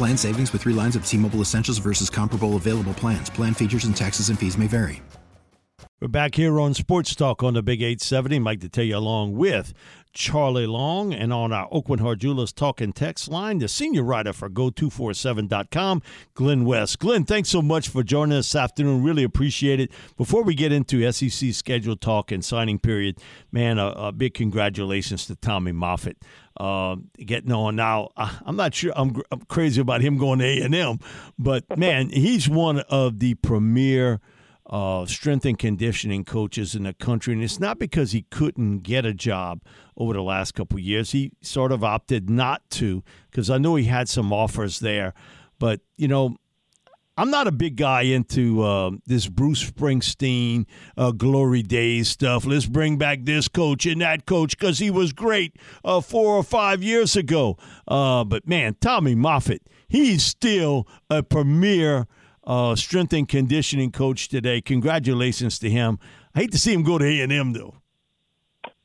Plan savings with three lines of T Mobile Essentials versus comparable available plans. Plan features and taxes and fees may vary. We're back here on Sports Talk on the Big 870. Mike to tell you along with Charlie Long and on our Oakland Harjulas Talk and Text line, the senior writer for Geaux247.com, Glen West. Glen, thanks so much for joining us this afternoon. Really appreciate it. Before we get into SEC schedule talk and signing period, man, a, a big congratulations to Tommy Moffitt. Uh, getting on now, I'm not sure I'm, I'm crazy about him going to A&M, but man, he's one of the premier – uh, strength and conditioning coaches in the country, and it's not because he couldn't get a job over the last couple years. He sort of opted not to because I know he had some offers there, but you know. I'm not a big guy into uh, this Bruce Springsteen uh, glory days stuff. Let's bring back this coach and that coach because he was great uh, four or five years ago. Uh, but man, Tommy Moffitt, he's still a premier uh, strength and conditioning coach today. Congratulations to him. I hate to see him go to A and M though.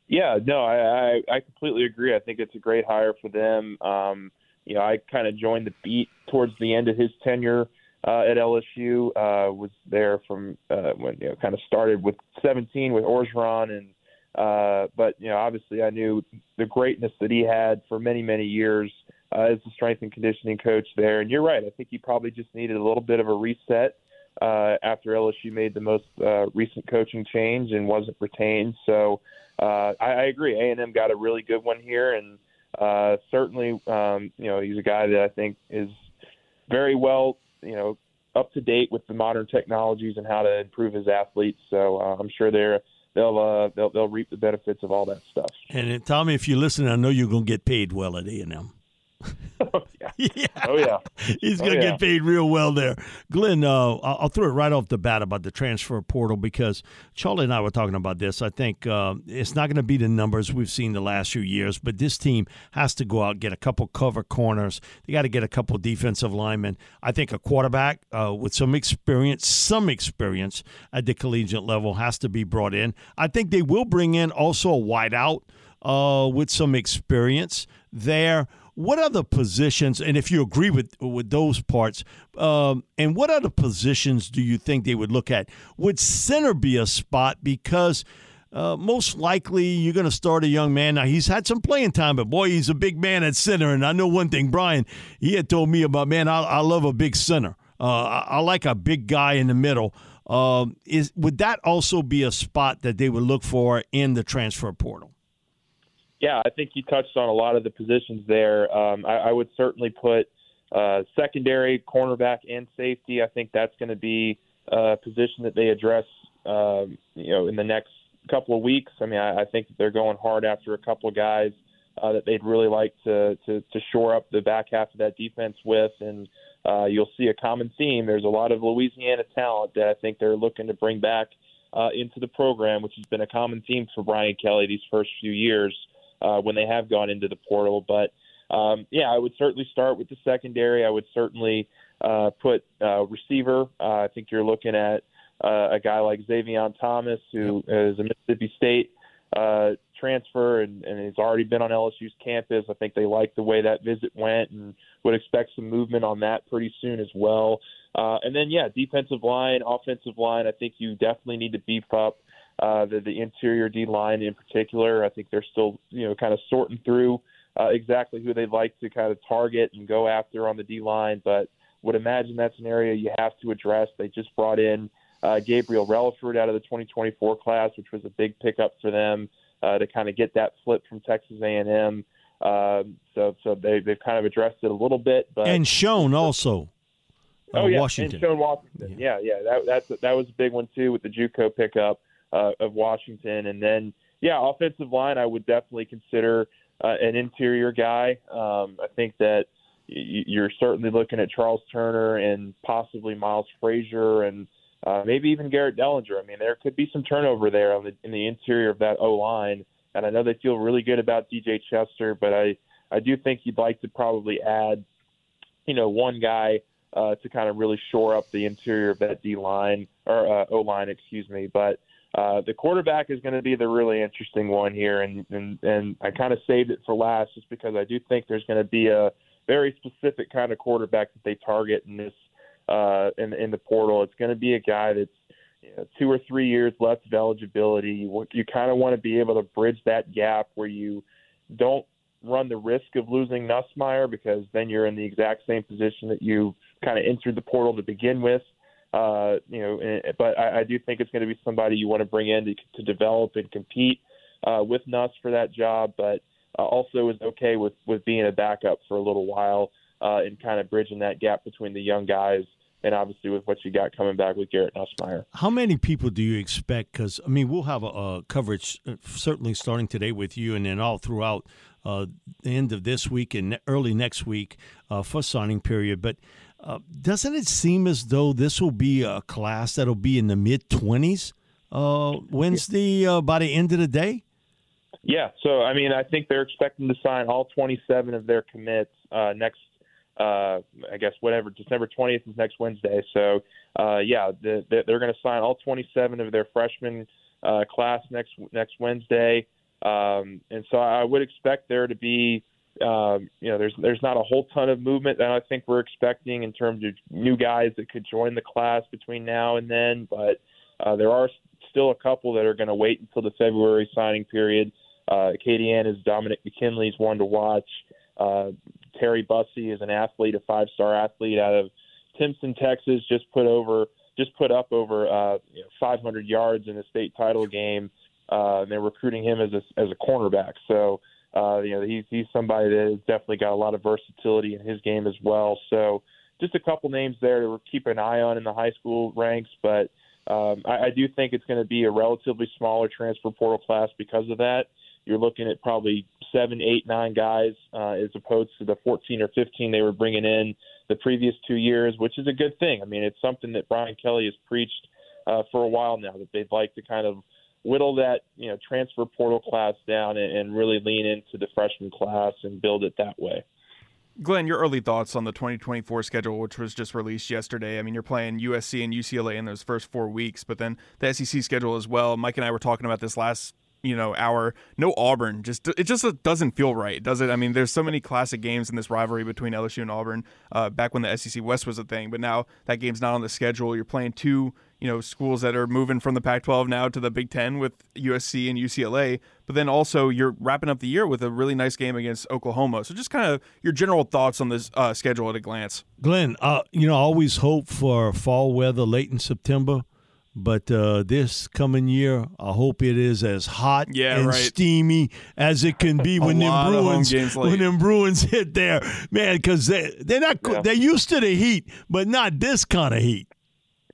Yeah, no, I, I I completely agree. I think it's a great hire for them. Um, you know, I kind of joined the beat towards the end of his tenure uh, at LSU. Uh, was there from uh, when you know kind of started with 17 with Orgeron, and uh, but you know obviously I knew the greatness that he had for many many years uh, as the strength and conditioning coach there. And you're right. I think he probably just needed a little bit of a reset uh, after LSU made the most uh, recent coaching change and wasn't retained. So uh, I, I agree. A and M got a really good one here, and uh, certainly, um, you know, he's a guy that I think is very well, you know, up to date with the modern technologies and how to improve his athletes. So uh, I'm sure they're they'll uh, they'll they'll reap the benefits of all that stuff. And Tommy, if you listen, I know you're to get paid well at A and M. yeah. yeah. Oh, yeah. He's going to oh, yeah. get paid real well there. Glen, uh, I'll throw it right off the bat about the transfer portal because Charlie and I were talking about this. I think uh, it's not going to be the numbers we've seen the last few years, but this team has to go out get a couple cover corners. They got to get a couple defensive linemen. I think a quarterback uh, with some experience, some experience at the collegiate level has to be brought in. I think they will bring in also a wideout uh, with some experience there what other positions, and if you agree with with those parts, um, and what other positions do you think they would look at? Would center be a spot because? Uh, most likely you're going to start a young man. Now, he's had some playing time, but boy, he's a big man at center. And I know one thing, Brian, he had told me about, man, I, I love a big center. Uh, I, I, like a big guy in the middle. Um, is Would that also be a spot that they would look for in the transfer portal? Yeah, I think you touched on a lot of the positions there. Um, I, I would certainly put uh, secondary, cornerback, and safety. I think that's going to be a position that they address, um, you know, in the next couple of weeks. I mean, I, I think they're going hard after a couple of guys uh, that they'd really like to, to to shore up the back half of that defense with, and uh, you'll see a common theme. There's a lot of Louisiana talent that I think they're looking to bring back uh, into the program, which has been a common theme for Brian Kelly these first few years uh, when they have gone into the portal. But um, yeah, I would certainly start with the secondary. I would certainly uh, put uh, receiver. Uh, I think you're looking at uh, a guy like Zavion Thomas, who is a Mississippi State uh, transfer and, and has already been on LSU's campus. I think they like the way that visit went and would expect some movement on that pretty soon as well. Uh, and then, yeah, defensive line, offensive line, I think you definitely need to beef up uh, the, the interior D line in particular. I think they're still, you know, kind of sorting through uh, exactly who they'd like to kind of target and go after on the D line, but would imagine that's an area you have to address. They just brought in uh, Gabriel Relaford out of the 2024 class, which was a big pickup for them uh, to kind of get that flip from Texas A&M. Um, so so they they've kind of addressed it a little bit, but and shown also. Uh, oh yeah, Washington. and Shone Washington. Yeah, yeah, yeah that that's that was a big one too with the JUCO pickup uh, of Washington, and then yeah, offensive line I would definitely consider uh, an interior guy. Um, I think that you're certainly looking at Charles Turner and possibly Miles Frazier and uh, maybe even Garrett Dellinger. I mean, there could be some turnover there on the, in the interior of that O line, and I know they feel really good about DJ Chester, but I I do think you'd like to probably add, you know, one guy uh, to kind of really shore up the interior of that D line or uh, O line, excuse me. But uh, the quarterback is going to be the really interesting one here, and and and I kind of saved it for last just because I do think there's going to be a very specific kind of quarterback that they target in this uh, in in the portal. It's going to be a guy that's you know, two or three years left of eligibility. You, you kind of want to be able to bridge that gap where you don't run the risk of losing Nussmeier because then you're in the exact same position that you kind of entered the portal to begin with. Uh, you know, but I, I do think it's going to be somebody you want to bring in to, to develop and compete uh, with Nuss for that job, but uh, also is okay with with being a backup for a little while uh, and kind of bridging that gap between the young guys and obviously with what you got coming back with Garrett Nussmeier. How many people do you expect? Because I mean, we'll have a, a, coverage uh, certainly starting today with you, and then all throughout uh, the end of this week and early next week uh, for signing period. But uh, doesn't it seem as though this will be a class that'll be in the mid twenties uh, Wednesday uh, by the end of the day? Yeah, so I mean, I think they're expecting to sign all 27 of their commits next uh, I guess whatever December 20th is next Wednesday. So uh, yeah, the, the, they're going to sign all 27 of their freshman uh, class next next Wednesday, um, and so I would expect there to be. Um, you know, there's there's not a whole ton of movement that I think we're expecting in terms of new guys that could join the class between now and then, but uh, there are still a couple that are going to wait until the February signing period. Uh, Acadiana's Dominick McKinley's one to watch. Uh, Terry Bussey is an athlete, a five star athlete out of Timpson, Texas, just put over just put up over uh, you know, 500 yards in a state title game. Uh, and they're recruiting him as a as a cornerback. So uh, you know he's he's somebody that has definitely got a lot of versatility in his game as well. So just a couple names there to keep an eye on in the high school ranks, but um, I, I do think it's going to be a relatively smaller transfer portal class because of that you're looking at probably seven, eight, nine guys uh, as opposed to the 14 or 15 they were bringing in the previous two years, which is a good thing. I mean, it's something that Brian Kelly has preached uh, for a while now that they'd like to kind of whittle that you know transfer portal class down and, and really lean into the freshman class and build it that way. Glen, your early thoughts on the 2024 schedule, which was just released yesterday. I mean, you're playing USC and UCLA in those first four weeks, but then the SEC schedule as well. Mike and I were talking about this last you know our no Auburn just it just doesn't feel right does it I mean there's so many classic games in this rivalry between LSU and Auburn uh, back when the SEC West was a thing but now that game's not on the schedule you're playing two you know schools that are moving from the Pac-12 now to the Big Ten with USC and UCLA but then also you're wrapping up the year with a really nice game against Oklahoma so just kind of your general thoughts on this uh, schedule at a glance Glen uh, you know I always hope for fall weather late in September but uh, this coming year, I hope it is as hot yeah, and right. steamy as it can be when them Bruins when them Bruins hit there, man. Because they they're not yeah. they're used to the heat, but not this kind of heat.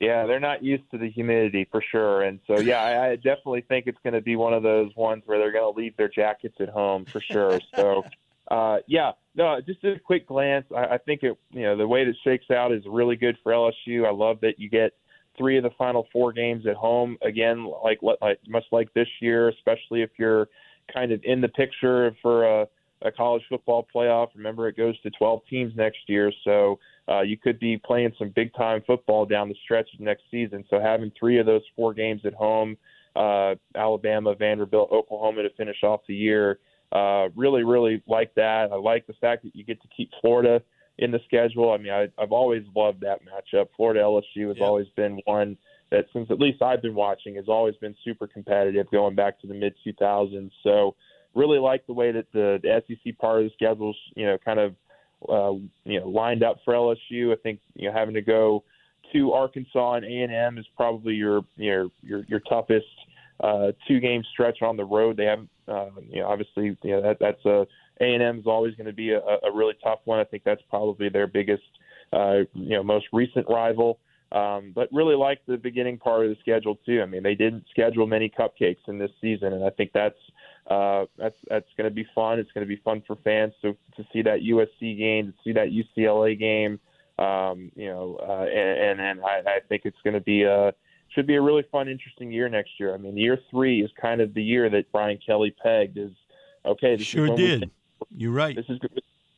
Yeah, they're not used to the humidity for sure, and so yeah, I, I definitely think it's going to be one of those ones where they're going to leave their jackets at home for sure. So. Uh, yeah, no, just a quick glance. I, I think it, you know, the way that shakes out is really good for LSU. I love that you get three of the final four games at home. Again, like like much like this year, especially if you're kind of in the picture for a, a college football playoff. Remember, it goes to 12 teams next year, so uh, you could be playing some big time football down the stretch of next season. So having three of those four games at home, uh, Alabama, Vanderbilt, Oklahoma to finish off the year. Uh, really, really like that. I like the fact that you get to keep Florida in the schedule. I mean, I, I've always loved that matchup. Florida LSU has always been one that, since at least I've been watching, has always been super competitive going back to the mid 2000s. So, really like the way that the, the SEC part of the schedule's you know kind of uh, you know lined up for LSU. I think you know having to go to Arkansas and A and M is probably your your your, your toughest uh, two game stretch on the road. They haven't uh, you know obviously you know that that's a A and M is always going to be a, a really tough one. I think that's probably their biggest uh, you know most recent rival. Um, but really like the beginning part of the schedule too. I mean, they didn't schedule many cupcakes in this season, and I think that's uh, that's that's going to be fun. It's going to be fun for fans to to see that USC game, to see that UCLA game. Um, you know, uh, and, and I, I think it's going to be a should be a really fun, interesting year next year. I mean, year three is kind of the year that Brian Kelly pegged. Is okay. This sure is did. Think, You're right. This is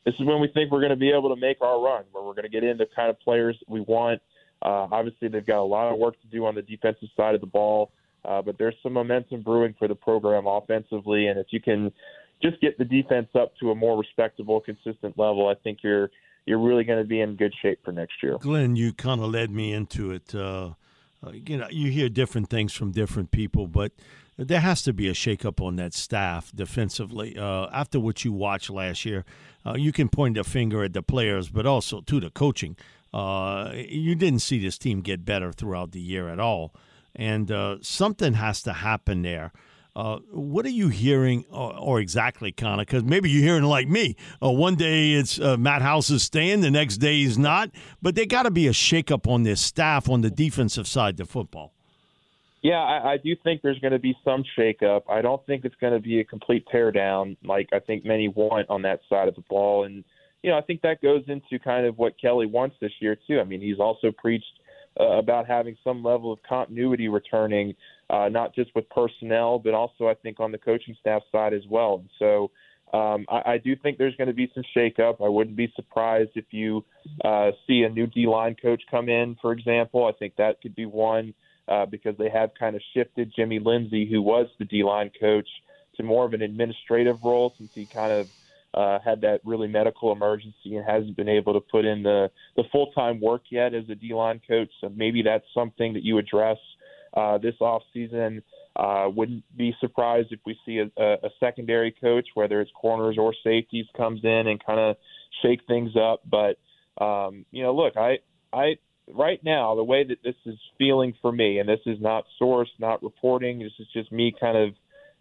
this is when we think we're going to be able to make our run, where we're going to get into kind of players we want. Uh, obviously, they've got a lot of work to do on the defensive side of the ball. Uh, but there's some momentum brewing for the program offensively, and if you can just get the defense up to a more respectable, consistent level, I think you're you're really going to be in good shape for next year. Glen, you kind of led me into it. Uh, uh, you know, you hear different things from different people, but there has to be a shakeup on that staff defensively. Uh, after what you watched last year, uh, you can point a finger at the players, but also to the coaching. Uh, you didn't see this team get better throughout the year at all and uh, something has to happen there. Uh, what are you hearing, or, or exactly, Connor? Because maybe you're hearing like me. Uh, one day it's uh, Matt House is staying, the next day he's not. But there got to be a shakeup on this staff on the defensive side of football. Yeah, I, I do think there's going to be some shakeup. I don't think it's going to be a complete teardown like I think many want on that side of the ball. And you know, I think that goes into kind of what Kelly wants this year too. I mean, he's also preached uh, about having some level of continuity returning, uh, not just with personnel, but also I think on the coaching staff side as well. And so um, I, I do think there's going to be some shakeup. I wouldn't be surprised if you uh, see a new D line coach come in, for example. I think that could be one uh, because they have kind of shifted Jimmy Lindsey, who was the D line coach, to more of an administrative role since he kind of uh, had that really medical emergency and hasn't been able to put in the, the full time work yet as a D line coach. So maybe that's something that you address uh, this off season. Uh, wouldn't be surprised if we see a, a, secondary coach, whether it's corners or safeties, comes in and kind of shake things up. But um, you know, look, I I right now the way that this is feeling for me, and this is not source, not reporting. This is just me kind of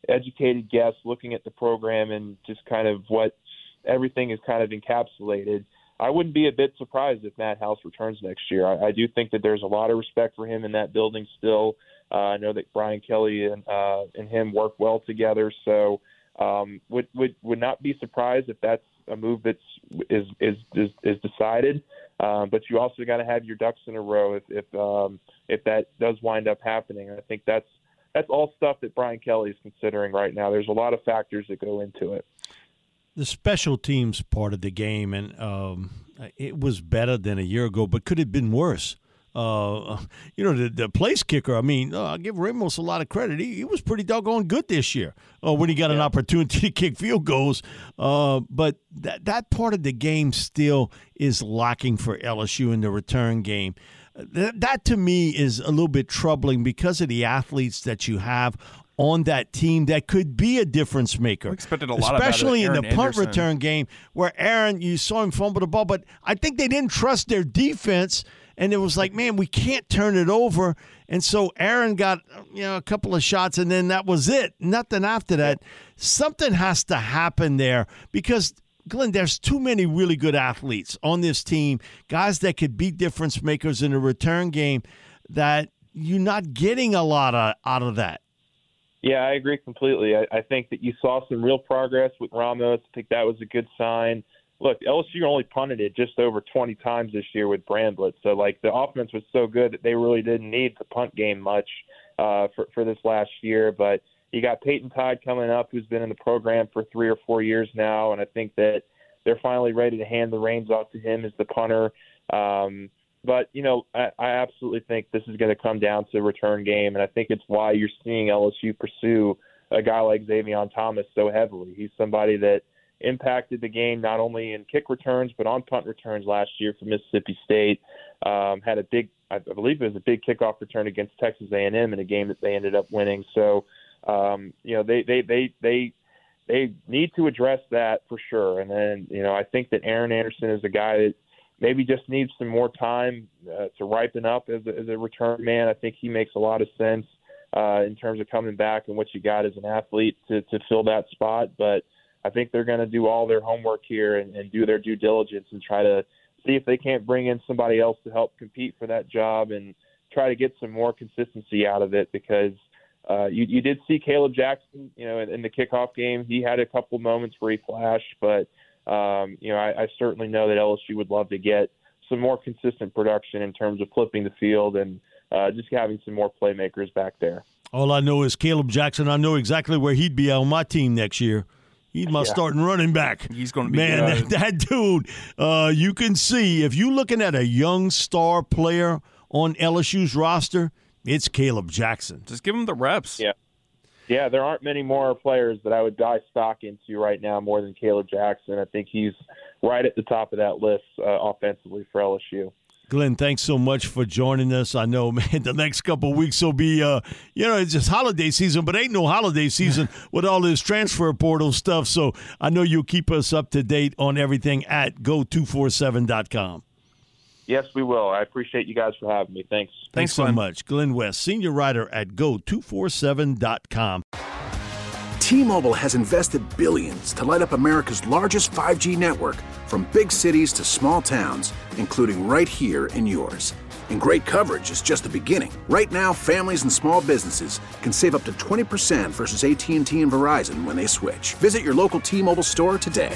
educated guess looking at the program and just kind of what everything is kind of encapsulated. I wouldn't be a bit surprised if Matt House returns next year. I, I do think that there's a lot of respect for him in that building still. Uh, I know that Brian Kelly and uh, and him work well together, so um, would would would not be surprised if that's a move that's is is is, is decided. Um, but you also got to have your ducks in a row if if um, if that does wind up happening. I think that's that's all stuff that Brian Kelly is considering right now. There's a lot of factors that go into it the special teams part of the game, and um, it was better than a year ago, but could have been worse. Uh, you know, the, the place kicker, I mean, uh, I give Ramos a lot of credit. He, he was pretty doggone good this year uh, when he got yeah. an opportunity to kick field goals. Uh, but that, that part of the game still is lacking for LSU in the return game. That, that to me is a little bit troubling because of the athletes that you have on that team that could be a difference maker. We expected a lot especially in the punt Anderson. return game where Aaron, you saw him fumble the ball, but I think they didn't trust their defense, and it was like, man, we can't turn it over. And so Aaron got you know a couple of shots, and then that was it. Nothing after that. Something has to happen there because. Glen, there's too many really good athletes on this team, guys that could be difference makers in a return game that you're not getting a lot of, out of that. Yeah, I agree completely. I, I think that you saw some real progress with Ramos. I think that was a good sign. Look, LSU only punted it just over 20 times this year with Bramblett. So, like, the offense was so good that they really didn't need the punt game much uh, for, for this last year. But you got Peyton Todd coming up, who's been in the program for three or four years now. And I think that they're finally ready to hand the reins off to him as the punter. Um, but you know, I, I absolutely think this is going to come down to a return game, and I think it's why you're seeing LSU pursue a guy like Zavion Thomas so heavily. He's somebody that impacted the game not only in kick returns but on punt returns last year for Mississippi State. Um, had a big, I believe it was a big kickoff return against Texas A&M in a game that they ended up winning. So, um, you know, they they they they they need to address that for sure. And then, you know, I think that Aaron Anderson is a guy that maybe just needs some more time uh, to ripen up as a, as a return man. I think he makes a lot of sense uh, in terms of coming back and what you got as an athlete to, to fill that spot. But I think they're going to do all their homework here and, and do their due diligence and try to see if they can't bring in somebody else to help compete for that job and try to get some more consistency out of it because – uh, you, you did see Caleb Jackson, you know, in, in the kickoff game. He had a couple moments where he flashed, but um, you know, I, I certainly know that LSU would love to get some more consistent production in terms of flipping the field and uh, just having some more playmakers back there. All I know is Caleb Jackson. I know exactly where he'd be on my team next year. He's my yeah. starting running back. He's going to be man. That, that, dude, uh, you can see if you're looking at a young star player on LSU's roster it's Caleb Jackson. Just give him the reps. Yeah. Yeah, there aren't many more players that I would buy stock into right now more than Caleb Jackson. I think he's right at the top of that list uh, offensively for LSU. Glen, thanks so much for joining us. I know, man, the next couple of weeks will be, uh, you know, it's just holiday season, but ain't no holiday season with all this transfer portal stuff. So I know you'll keep us up to date on everything at geaux247.com. Yes, we will. I appreciate you guys for having me. Thanks. Thanks, Thanks so Glen. much. Glen West, senior writer at geaux247.com. T-Mobile has invested billions to light up America's largest 5G network from big cities to small towns, including right here in yours. And great coverage is just the beginning. Right now, families and small businesses can save up to 20% versus AT&T and Verizon when they switch. Visit your local T-Mobile store today.